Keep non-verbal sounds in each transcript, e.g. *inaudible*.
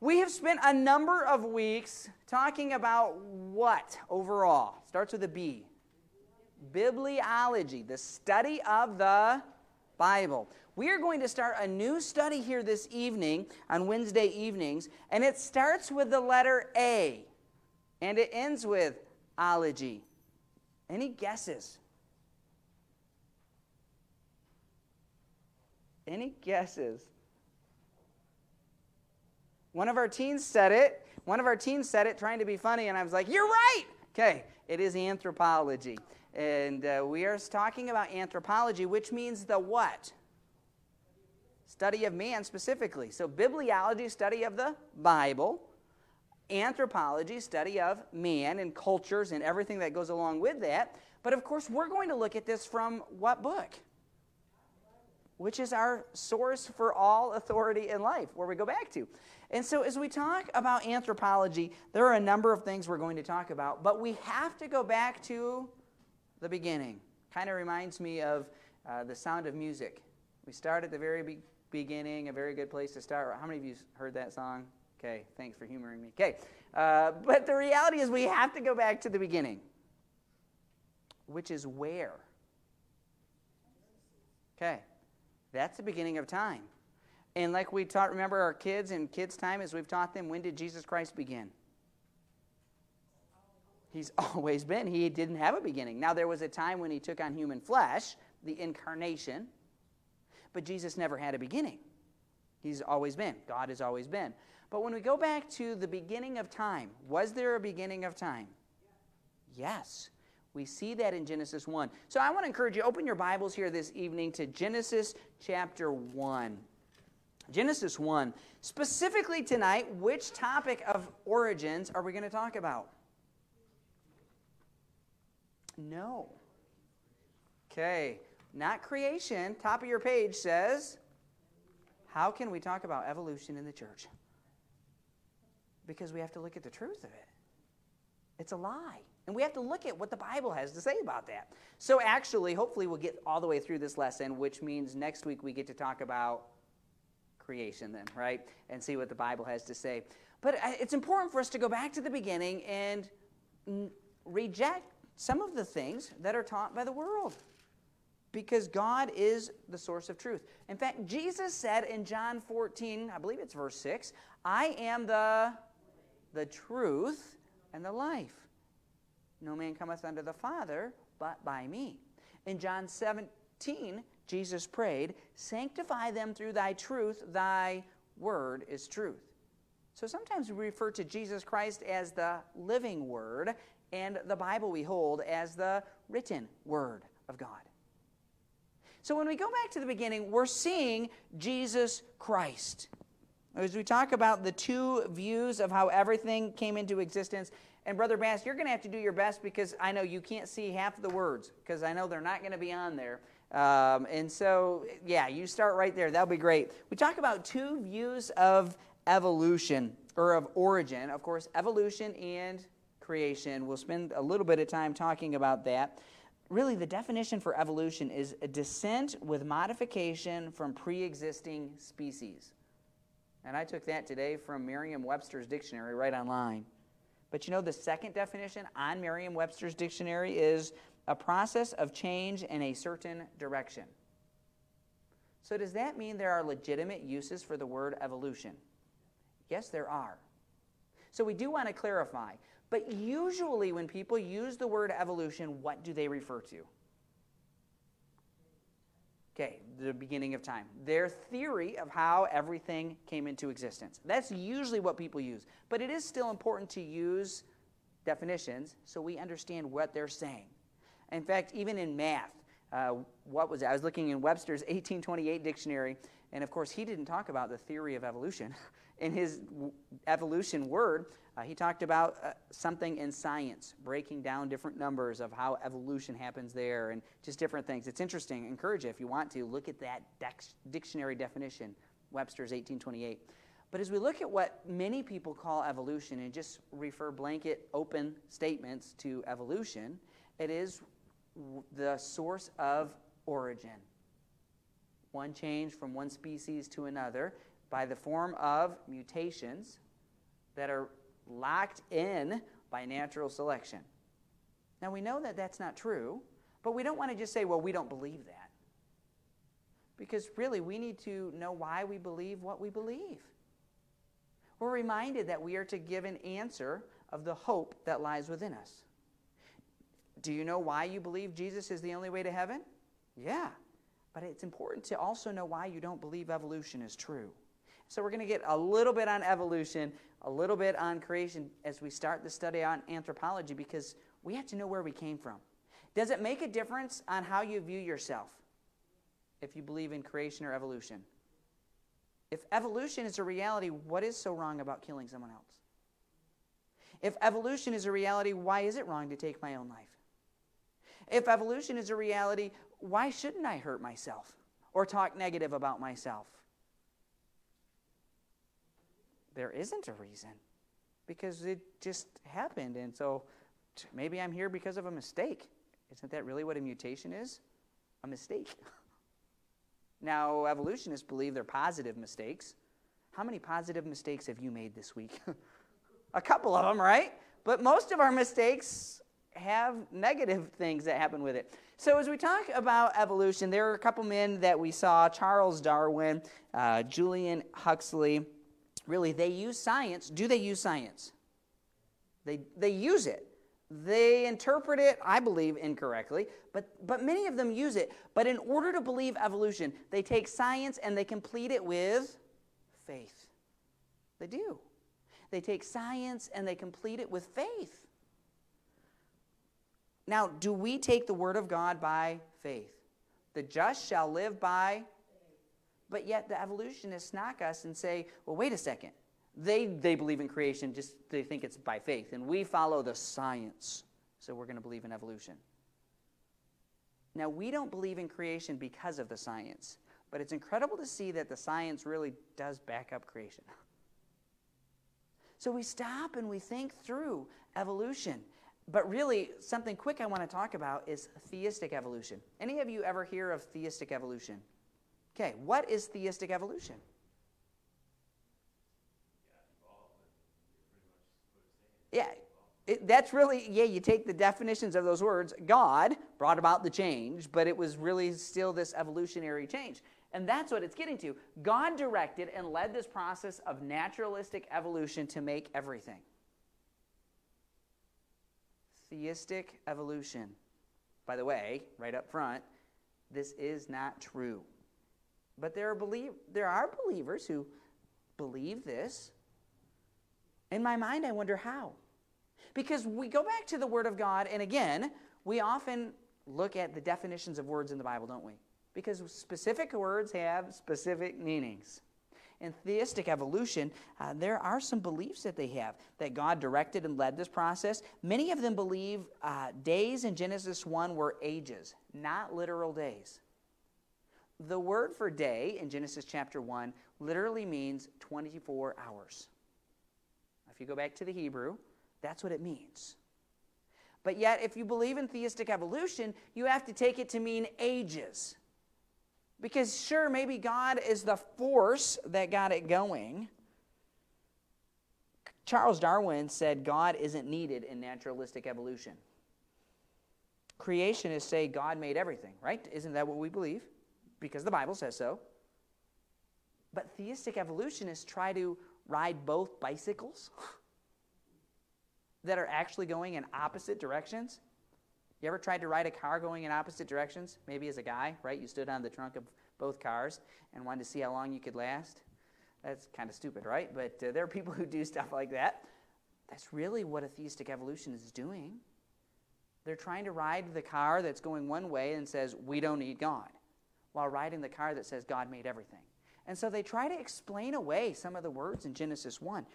We have spent a number of weeks talking about what overall? Starts with a B. Bibliology, the study of the Bible. We are going to start a new study here this evening on Wednesday evenings, and it starts with the letter A and it ends with ology. Any guesses? Any guesses? One of our teens said it. One of our teens said it trying to be funny, and I was like, You're right! Okay, it is anthropology. And uh, we are talking about anthropology, which means the what? Study of man specifically. So, bibliology, study of the Bible. Anthropology, study of man and cultures and everything that goes along with that. But of course, we're going to look at this from what book? Which is our source for all authority in life, where we go back to. And so, as we talk about anthropology, there are a number of things we're going to talk about, but we have to go back to the beginning. Kind of reminds me of uh, the sound of music. We start at the very be- beginning, a very good place to start. How many of you heard that song? Okay, thanks for humoring me. Okay, uh, but the reality is we have to go back to the beginning, which is where? Okay. That's the beginning of time. And like we taught, remember our kids in kids' time, as we've taught them, when did Jesus Christ begin? He's *laughs* always been. He didn't have a beginning. Now, there was a time when he took on human flesh, the incarnation, but Jesus never had a beginning. He's always been. God has always been. But when we go back to the beginning of time, was there a beginning of time? Yes. We see that in Genesis 1. So I want to encourage you, open your Bibles here this evening to Genesis chapter 1. Genesis 1. Specifically tonight, which topic of origins are we going to talk about? No. Okay, not creation. Top of your page says, How can we talk about evolution in the church? Because we have to look at the truth of it. It's a lie. And we have to look at what the Bible has to say about that. So, actually, hopefully, we'll get all the way through this lesson, which means next week we get to talk about creation, then, right? And see what the Bible has to say. But uh, it's important for us to go back to the beginning and reject some of the things that are taught by the world because God is the source of truth. In fact, Jesus said in John 14, I believe it's verse 6, I am the, the truth and the life. No man cometh unto the Father but by me. In John 17, Jesus prayed, Sanctify them through thy truth, thy word is truth. So sometimes we refer to Jesus Christ as the living word, and the Bible we hold as the written word of God. So when we go back to the beginning, we're seeing Jesus Christ. As we talk about the two views of how everything came into existence, and Brother Bass, you're going to have to do your best because I know you can't see half of the words because I know they're not going to be on there. Um, and so, yeah, you start right there. That'll be great. We talk about two views of evolution or of origin. Of course, evolution and creation. We'll spend a little bit of time talking about that. Really, the definition for evolution is a descent with modification from pre existing species. And I took that today from Merriam Webster's dictionary right online. But you know, the second definition on Merriam Webster's dictionary is a process of change in a certain direction. So, does that mean there are legitimate uses for the word evolution? Yes, there are. So, we do want to clarify. But usually, when people use the word evolution, what do they refer to? Okay, the beginning of time. Their theory of how everything came into existence. That's usually what people use. But it is still important to use definitions so we understand what they're saying. In fact, even in math, uh, what was it? I was looking in Webster's 1828 dictionary, and of course, he didn't talk about the theory of evolution. *laughs* In his evolution word, uh, he talked about uh, something in science, breaking down different numbers of how evolution happens there and just different things. It's interesting. encourage you, if you want to, look at that dex- dictionary definition, Webster's 1828. But as we look at what many people call evolution and just refer blanket open statements to evolution, it is the source of origin. One change from one species to another by the form of mutations that are locked in by natural selection. Now, we know that that's not true, but we don't want to just say, well, we don't believe that. Because really, we need to know why we believe what we believe. We're reminded that we are to give an answer of the hope that lies within us. Do you know why you believe Jesus is the only way to heaven? Yeah. But it's important to also know why you don't believe evolution is true. So we're going to get a little bit on evolution, a little bit on creation as we start the study on anthropology because we have to know where we came from. Does it make a difference on how you view yourself if you believe in creation or evolution? If evolution is a reality, what is so wrong about killing someone else? If evolution is a reality, why is it wrong to take my own life? If evolution is a reality, why shouldn't I hurt myself or talk negative about myself? There isn't a reason because it just happened. And so maybe I'm here because of a mistake. Isn't that really what a mutation is? A mistake. *laughs* now, evolutionists believe they're positive mistakes. How many positive mistakes have you made this week? *laughs* a couple of them, right? But most of our mistakes have negative things that happen with it. So, as we talk about evolution, there are a couple men that we saw Charles Darwin, uh, Julian Huxley. Really, they use science. Do they use science? They, they use it. They interpret it, I believe, incorrectly, but, but many of them use it. But in order to believe evolution, they take science and they complete it with faith. They do. They take science and they complete it with faith. Now, do we take the word of God by faith? The just shall live by. But yet the evolutionists knock us and say, well, wait a second. They, they believe in creation, just they think it's by faith. And we follow the science. So we're going to believe in evolution. Now, we don't believe in creation because of the science, but it's incredible to see that the science really does back up creation. So we stop and we think through evolution. But really, something quick I want to talk about is theistic evolution. Any of you ever hear of theistic evolution? Okay, what is theistic evolution? Yeah, it, that's really, yeah, you take the definitions of those words. God brought about the change, but it was really still this evolutionary change. And that's what it's getting to. God directed and led this process of naturalistic evolution to make everything theistic evolution. By the way, right up front, this is not true. But there are, believe, there are believers who believe this. In my mind, I wonder how. Because we go back to the Word of God, and again, we often look at the definitions of words in the Bible, don't we? Because specific words have specific meanings in theistic evolution, uh, there are some beliefs that they have that God directed and led this process. Many of them believe uh, days in Genesis 1 were ages, not literal days. The word for day in Genesis chapter 1 literally means 24 hours. If you go back to the Hebrew, that's what it means. But yet, if you believe in theistic evolution, you have to take it to mean ages. Because, sure, maybe God is the force that got it going. Charles Darwin said God isn't needed in naturalistic evolution. Creationists say God made everything, right? Isn't that what we believe? Because the Bible says so. But theistic evolutionists try to ride both bicycles *laughs* that are actually going in opposite directions. You ever tried to ride a car going in opposite directions? Maybe as a guy, right? You stood on the trunk of both cars and wanted to see how long you could last. That's kind of stupid, right? But uh, there are people *laughs* who do stuff like that. That's really what a theistic evolution is doing. They're trying to ride the car that's going one way and says, we don't need God, while riding the car that says God made everything. And so they try to explain away some of the words in Genesis 1.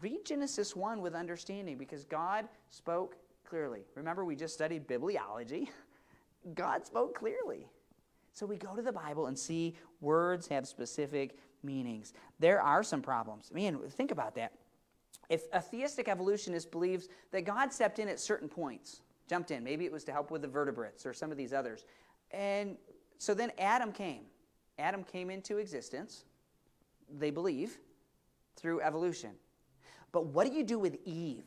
Read Genesis 1 with understanding because God spoke clearly. Remember, we just studied bibliology. *laughs* God spoke clearly. So we go to the Bible and see words have specific meanings. There are some problems. Man, think about that. If a theistic evolutionist believes that God stepped in at certain points, jumped in, maybe it was to help with the vertebrates or some of these others. And so then Adam came. Adam came into existence, they believe, through evolution. But what do you do with Eve?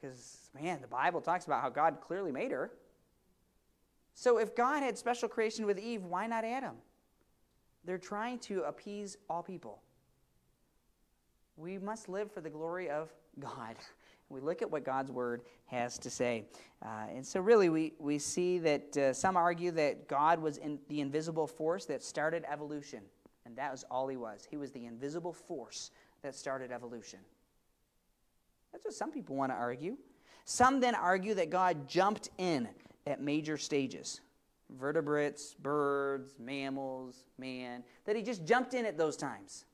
Because, man, the Bible talks about how God clearly made her. So if God had special creation with Eve, why not Adam? They're trying to appease all people. We must live for the glory of God. *laughs* We look at what God's word has to say. Uh, and so, really, we, we see that uh, some argue that God was in the invisible force that started evolution. And that was all he was. He was the invisible force that started evolution. That's what some people want to argue. Some then argue that God jumped in at major stages vertebrates, birds, mammals, man, that he just jumped in at those times.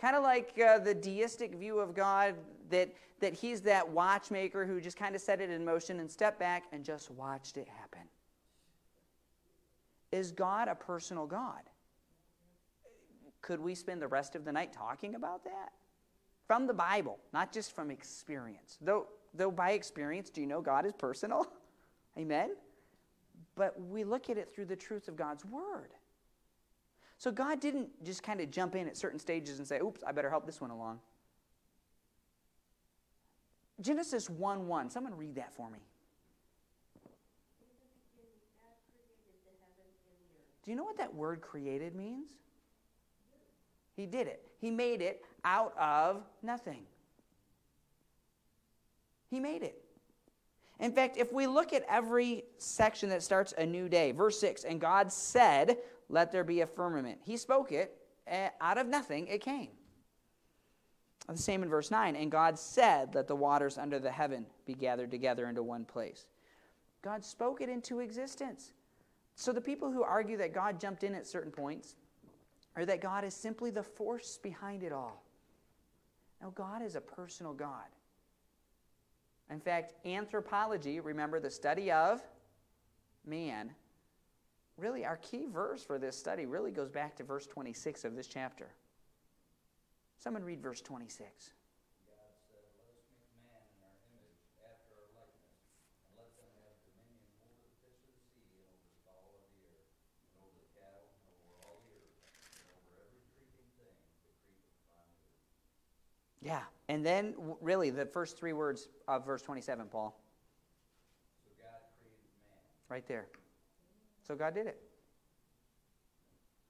Kind of like uh, the deistic view of God, that, that he's that watchmaker who just kind of set it in motion and stepped back and just watched it happen. Is God a personal God? Could we spend the rest of the night talking about that? From the Bible, not just from experience. Though, though by experience, do you know God is personal? *laughs* Amen? But we look at it through the truth of God's Word. So God didn't just kind of jump in at certain stages and say, oops, I better help this one along. Genesis 1 1. Someone read that for me. Do you know what that word created means? He did it. He made it out of nothing. He made it. In fact, if we look at every section that starts a new day, verse 6, and God said, Let there be a firmament. He spoke it, out of nothing it came. The same in verse 9, and God said, Let the waters under the heaven be gathered together into one place. God spoke it into existence. So the people who argue that God jumped in at certain points, or that God is simply the force behind it all. No, God is a personal God. In fact, anthropology, remember the study of man, really our key verse for this study really goes back to verse 26 of this chapter. Someone read verse 26. Yeah. And then, really, the first three words of verse 27, Paul. So God created man. Right there. So God did it.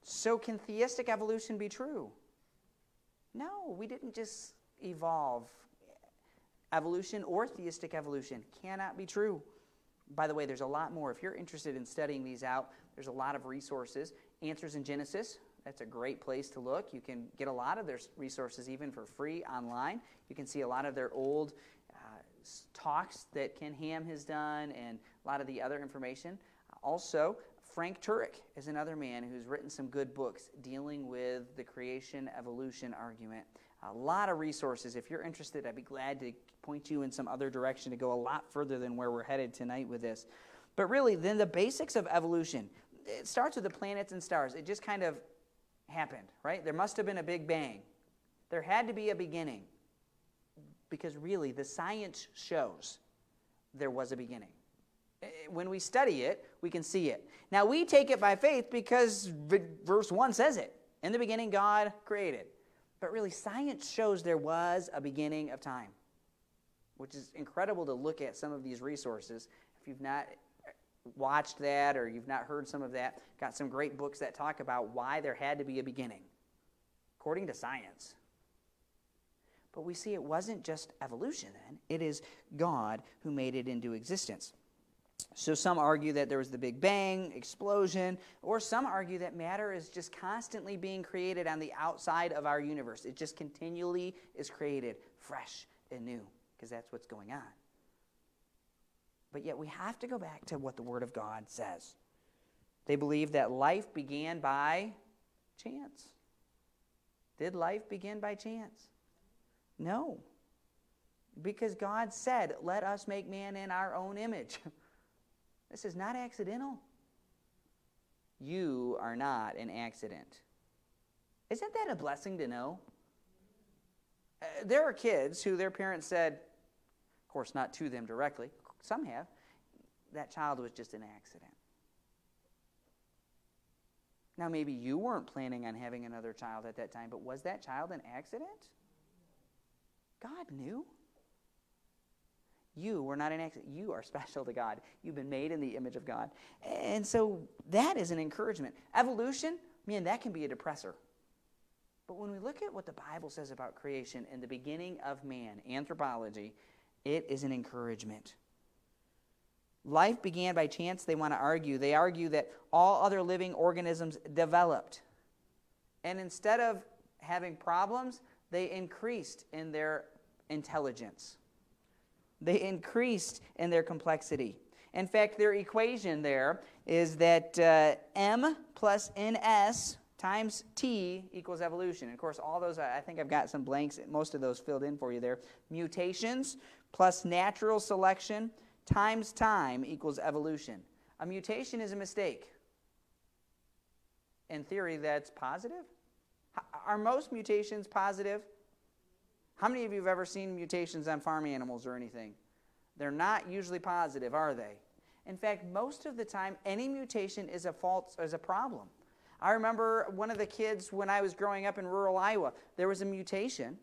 So, can theistic evolution be true? No, we didn't just evolve. Evolution or theistic evolution cannot be true. By the way, there's a lot more. If you're interested in studying these out, there's a lot of resources. Answers in Genesis, that's a great place to look. You can get a lot of their resources even for free online. You can see a lot of their old uh, talks that Ken Ham has done and a lot of the other information. Also, Frank Turek is another man who's written some good books dealing with the creation evolution argument. A lot of resources. If you're interested, I'd be glad to point you in some other direction to go a lot further than where we're headed tonight with this. But really, then the basics of evolution. It starts with the planets and stars. It just kind of happened, right? There must have been a big bang. There had to be a beginning. Because really, the science shows there was a beginning. Eh, when we study it, we can see it. Now, we take it by faith because verse 1 says it. In the beginning, God created. But really, science shows there was a beginning of time, which is incredible to look at some of these resources. If you've not watched that or you've not heard some of that, got some great books that talk about why there had to be a beginning, according to science. But we see it wasn't just evolution then, it is God who made it into existence. So some argue that there was the Big Bang, explosion, or some argue that matter is just constantly being created on the outside of our universe. It just continually is created fresh and new, because that's what's going on. But yet we have to go back to what the Word of God says. They believe that life began by chance. Did life begin by chance? No. Because God said, Let us make man in our own image. *laughs* this is not accidental. You are not an accident. Isn't that a blessing to know? Uh, there are kids who their parents said, of course, not to them directly, some have. That child was just an accident. Now, maybe you weren't planning on having another child at that time, but was that child an accident? God knew. You were not an accident. You are special to God. You've been made in the image of God. And so that is an encouragement. Evolution, man, that can be a depressor. But when we look at what the Bible says about creation and the beginning of man, anthropology, it is an encouragement. Life began by chance, they want to argue. They argue that all other living organisms developed. And instead of having problems, they increased in their intelligence. They increased in their complexity. In fact, their equation there is that uh, m plus ns times t equals evolution. And of course, all those, I think I've got some blanks, most of those filled in for you there. Mutations plus natural selection times time equals evolution. A mutation is a mistake. In theory, that's positive. Are most mutations positive? How many of you have ever seen mutations on farm animals or anything? They're not usually positive, are they? In fact, most of the time, any mutation is a fault, is a problem. I remember one of the kids when I was growing up in rural Iowa, there was a mutation.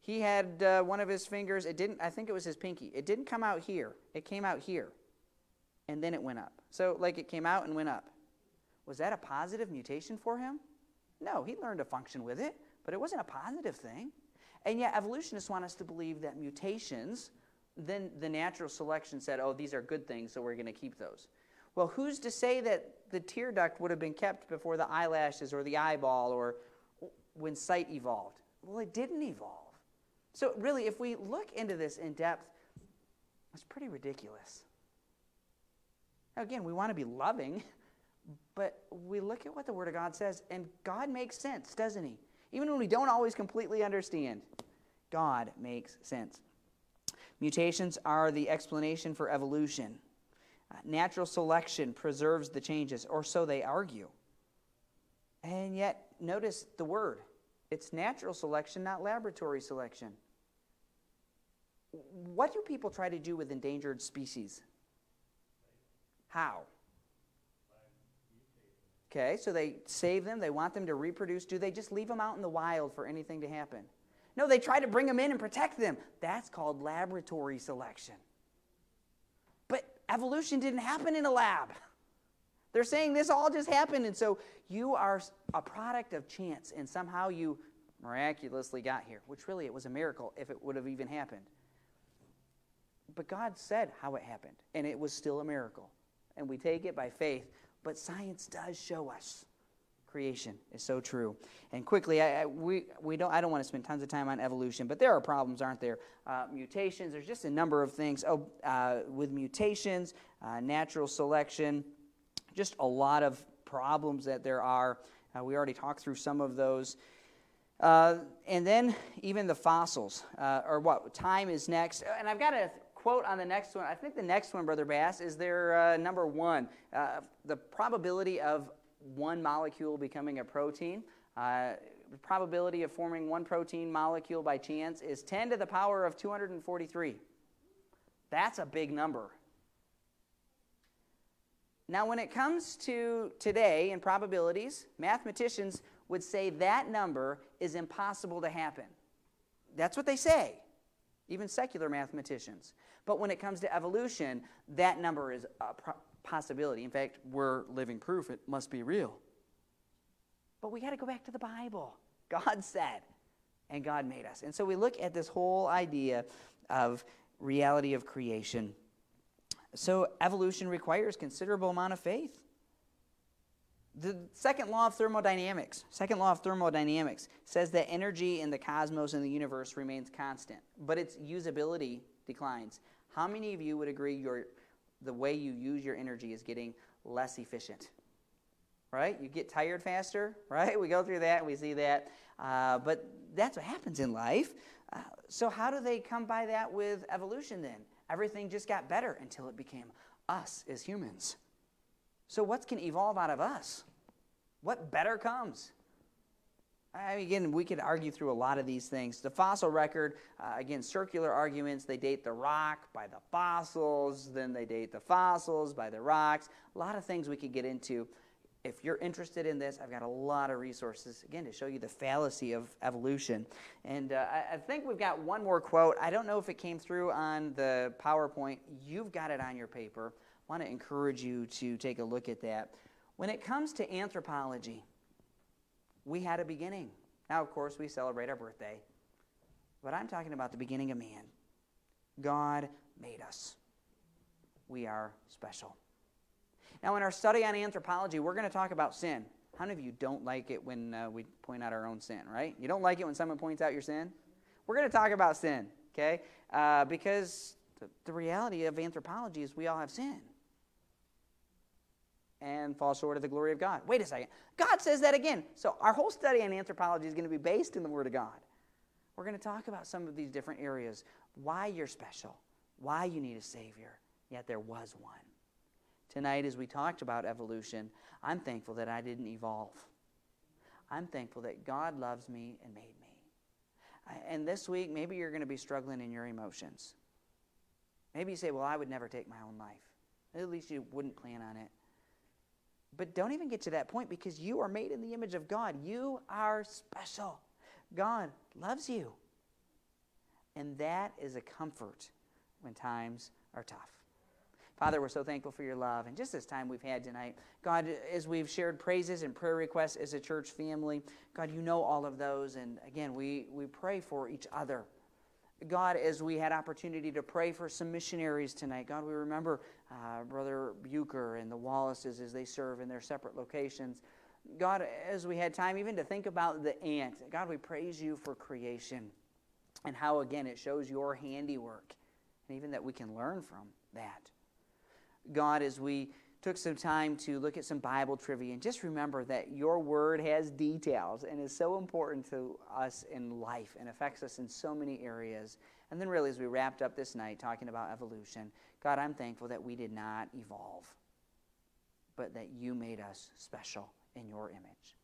He had uh, one of his fingers, it didn't, I think it was his pinky. It didn't come out here, it came out here. And then it went up. So, like it came out and went up. Was that a positive mutation for him? No, he learned to function with it, but it wasn't a positive thing. And yet, evolutionists want us to believe that mutations, then the natural selection said, oh, these are good things, so we're going to keep those. Well, who's to say that the tear duct would have been kept before the eyelashes or the eyeball or when sight evolved? Well, it didn't evolve. So, really, if we look into this in depth, it's pretty ridiculous. Now, again, we want to be loving, but we look at what the Word of God says, and God makes sense, doesn't He? Even when we don't always completely understand, God makes sense. Mutations are the explanation for evolution. Uh, natural selection preserves the changes, or so they argue. And yet, notice the word it's natural selection, not laboratory selection. What do people try to do with endangered species? How? Okay, so they save them, they want them to reproduce. Do they just leave them out in the wild for anything to happen? No, they try to bring them in and protect them. That's called laboratory selection. But evolution didn't happen in a lab. They're saying this all just happened, and so you are a product of chance, and somehow you miraculously got here, which really it was a miracle if it would have even happened. But God said how it happened, and it was still a miracle. And we take it by faith but science does show us creation is so true. And quickly, I, I, we, we don't, I don't want to spend tons of time on evolution, but there are problems, aren't there? Uh, mutations, there's just a number of things. Oh, uh, with mutations, uh, natural selection, just a lot of problems that there are. Uh, we already talked through some of those. Uh, and then even the fossils, uh, or what time is next. And I've got a quote on the next one. I think the next one, Brother Bass, is their uh, number one. Uh, the probability of one molecule becoming a protein. Uh, the probability of forming one protein molecule by chance is 10 to the power of 243. That's a big number. Now, when it comes to today and probabilities, mathematicians would say that number is impossible to happen. That's what they say, even secular mathematicians. But when it comes to evolution, that number is a possibility. In fact, we're living proof it must be real. But we got to go back to the Bible. God said, and God made us. And so we look at this whole idea of reality of creation. So evolution requires considerable amount of faith. The second law of thermodynamics, second law of thermodynamics says that energy in the cosmos and the universe remains constant, but its usability declines. How many of you would agree your, the way you use your energy is getting less efficient? Right? You get tired faster, *laughs* right? We go through that we see that. Uh, but that's what happens in life. Uh, so, how do they come by that with evolution then? Everything just got better until it became us as humans. So, what can evolve out of us? What better comes? I mean, again, we could argue through a lot of these things. The fossil record, uh, again, circular arguments. They date the rock by the fossils, then they date the fossils by the rocks. A lot of things we could get into. if you're interested in this, I've got a lot of resources, again, to show you the fallacy of evolution. And uh, I, I, think we've got one more quote. I don't know if it came through on the PowerPoint. You've got it on your paper. I want to encourage you to take a look at that. When it comes to anthropology, we had a beginning. Now, of course, we celebrate our birthday. But I'm talking about the beginning of man. God made us. We are special. Now, in our study on anthropology, we're going to talk about sin. How many of you don't like it when uh, we point out our own sin, right? You don't like it when someone points out your sin? We're going to talk about sin, okay? Uh, because the, the reality of anthropology is we all have sin and fall short of the glory of God. Wait a second. God says that again. So our whole study on anthropology is going to be based in the Word of God. We're going to talk about some of these different areas why you're special, why you need a Savior, yet there was one. Tonight, as we talked about evolution, I'm thankful that I didn't evolve. I'm thankful that God loves me and made me. And this week, maybe you're going to be struggling in your emotions. Maybe you say, Well, I would never take my own life. At least you wouldn't plan on it. But don't even get to that point because you are made in the image of God. You are special. God loves you. And that is a comfort when times are tough. Father, we're so thankful for your love. And just this time we've had tonight, God, as we've shared praises and prayer requests as a church family, God, you know all of those. And again, we, we pray for each other. God, as we had opportunity to pray for some missionaries tonight, God, we remember uh, Brother Bucher and the Wallaces as they serve in their separate locations. God, as we had time even to think about the ant, God, we praise you for creation and how, again, it shows your handiwork, and even that we can learn from that. God, as we took some time to look at some Bible trivia, and just remember that your word has details and is so important to us in life and affects us in so many areas. And then, really, as we wrapped up this night talking about evolution, God, I'm thankful that we did not evolve, but that you made us special in your image.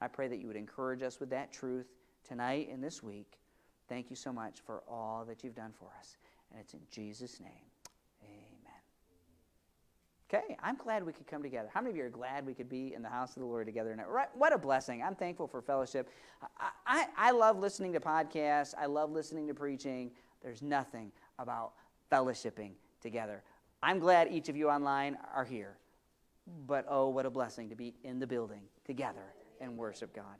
I pray that you would encourage us with that truth tonight and this week. Thank you so much for all that you've done for us. And it's in Jesus' name. Okay, I'm glad we could come together. How many of you are glad we could be in the house of the Lord together? Right, what a blessing. I'm thankful for fellowship. I, I, I love listening to podcasts, I love listening to preaching. There's nothing about fellowshipping together. I'm glad each of you online are here. But oh, what a blessing to be in the building together and worship God.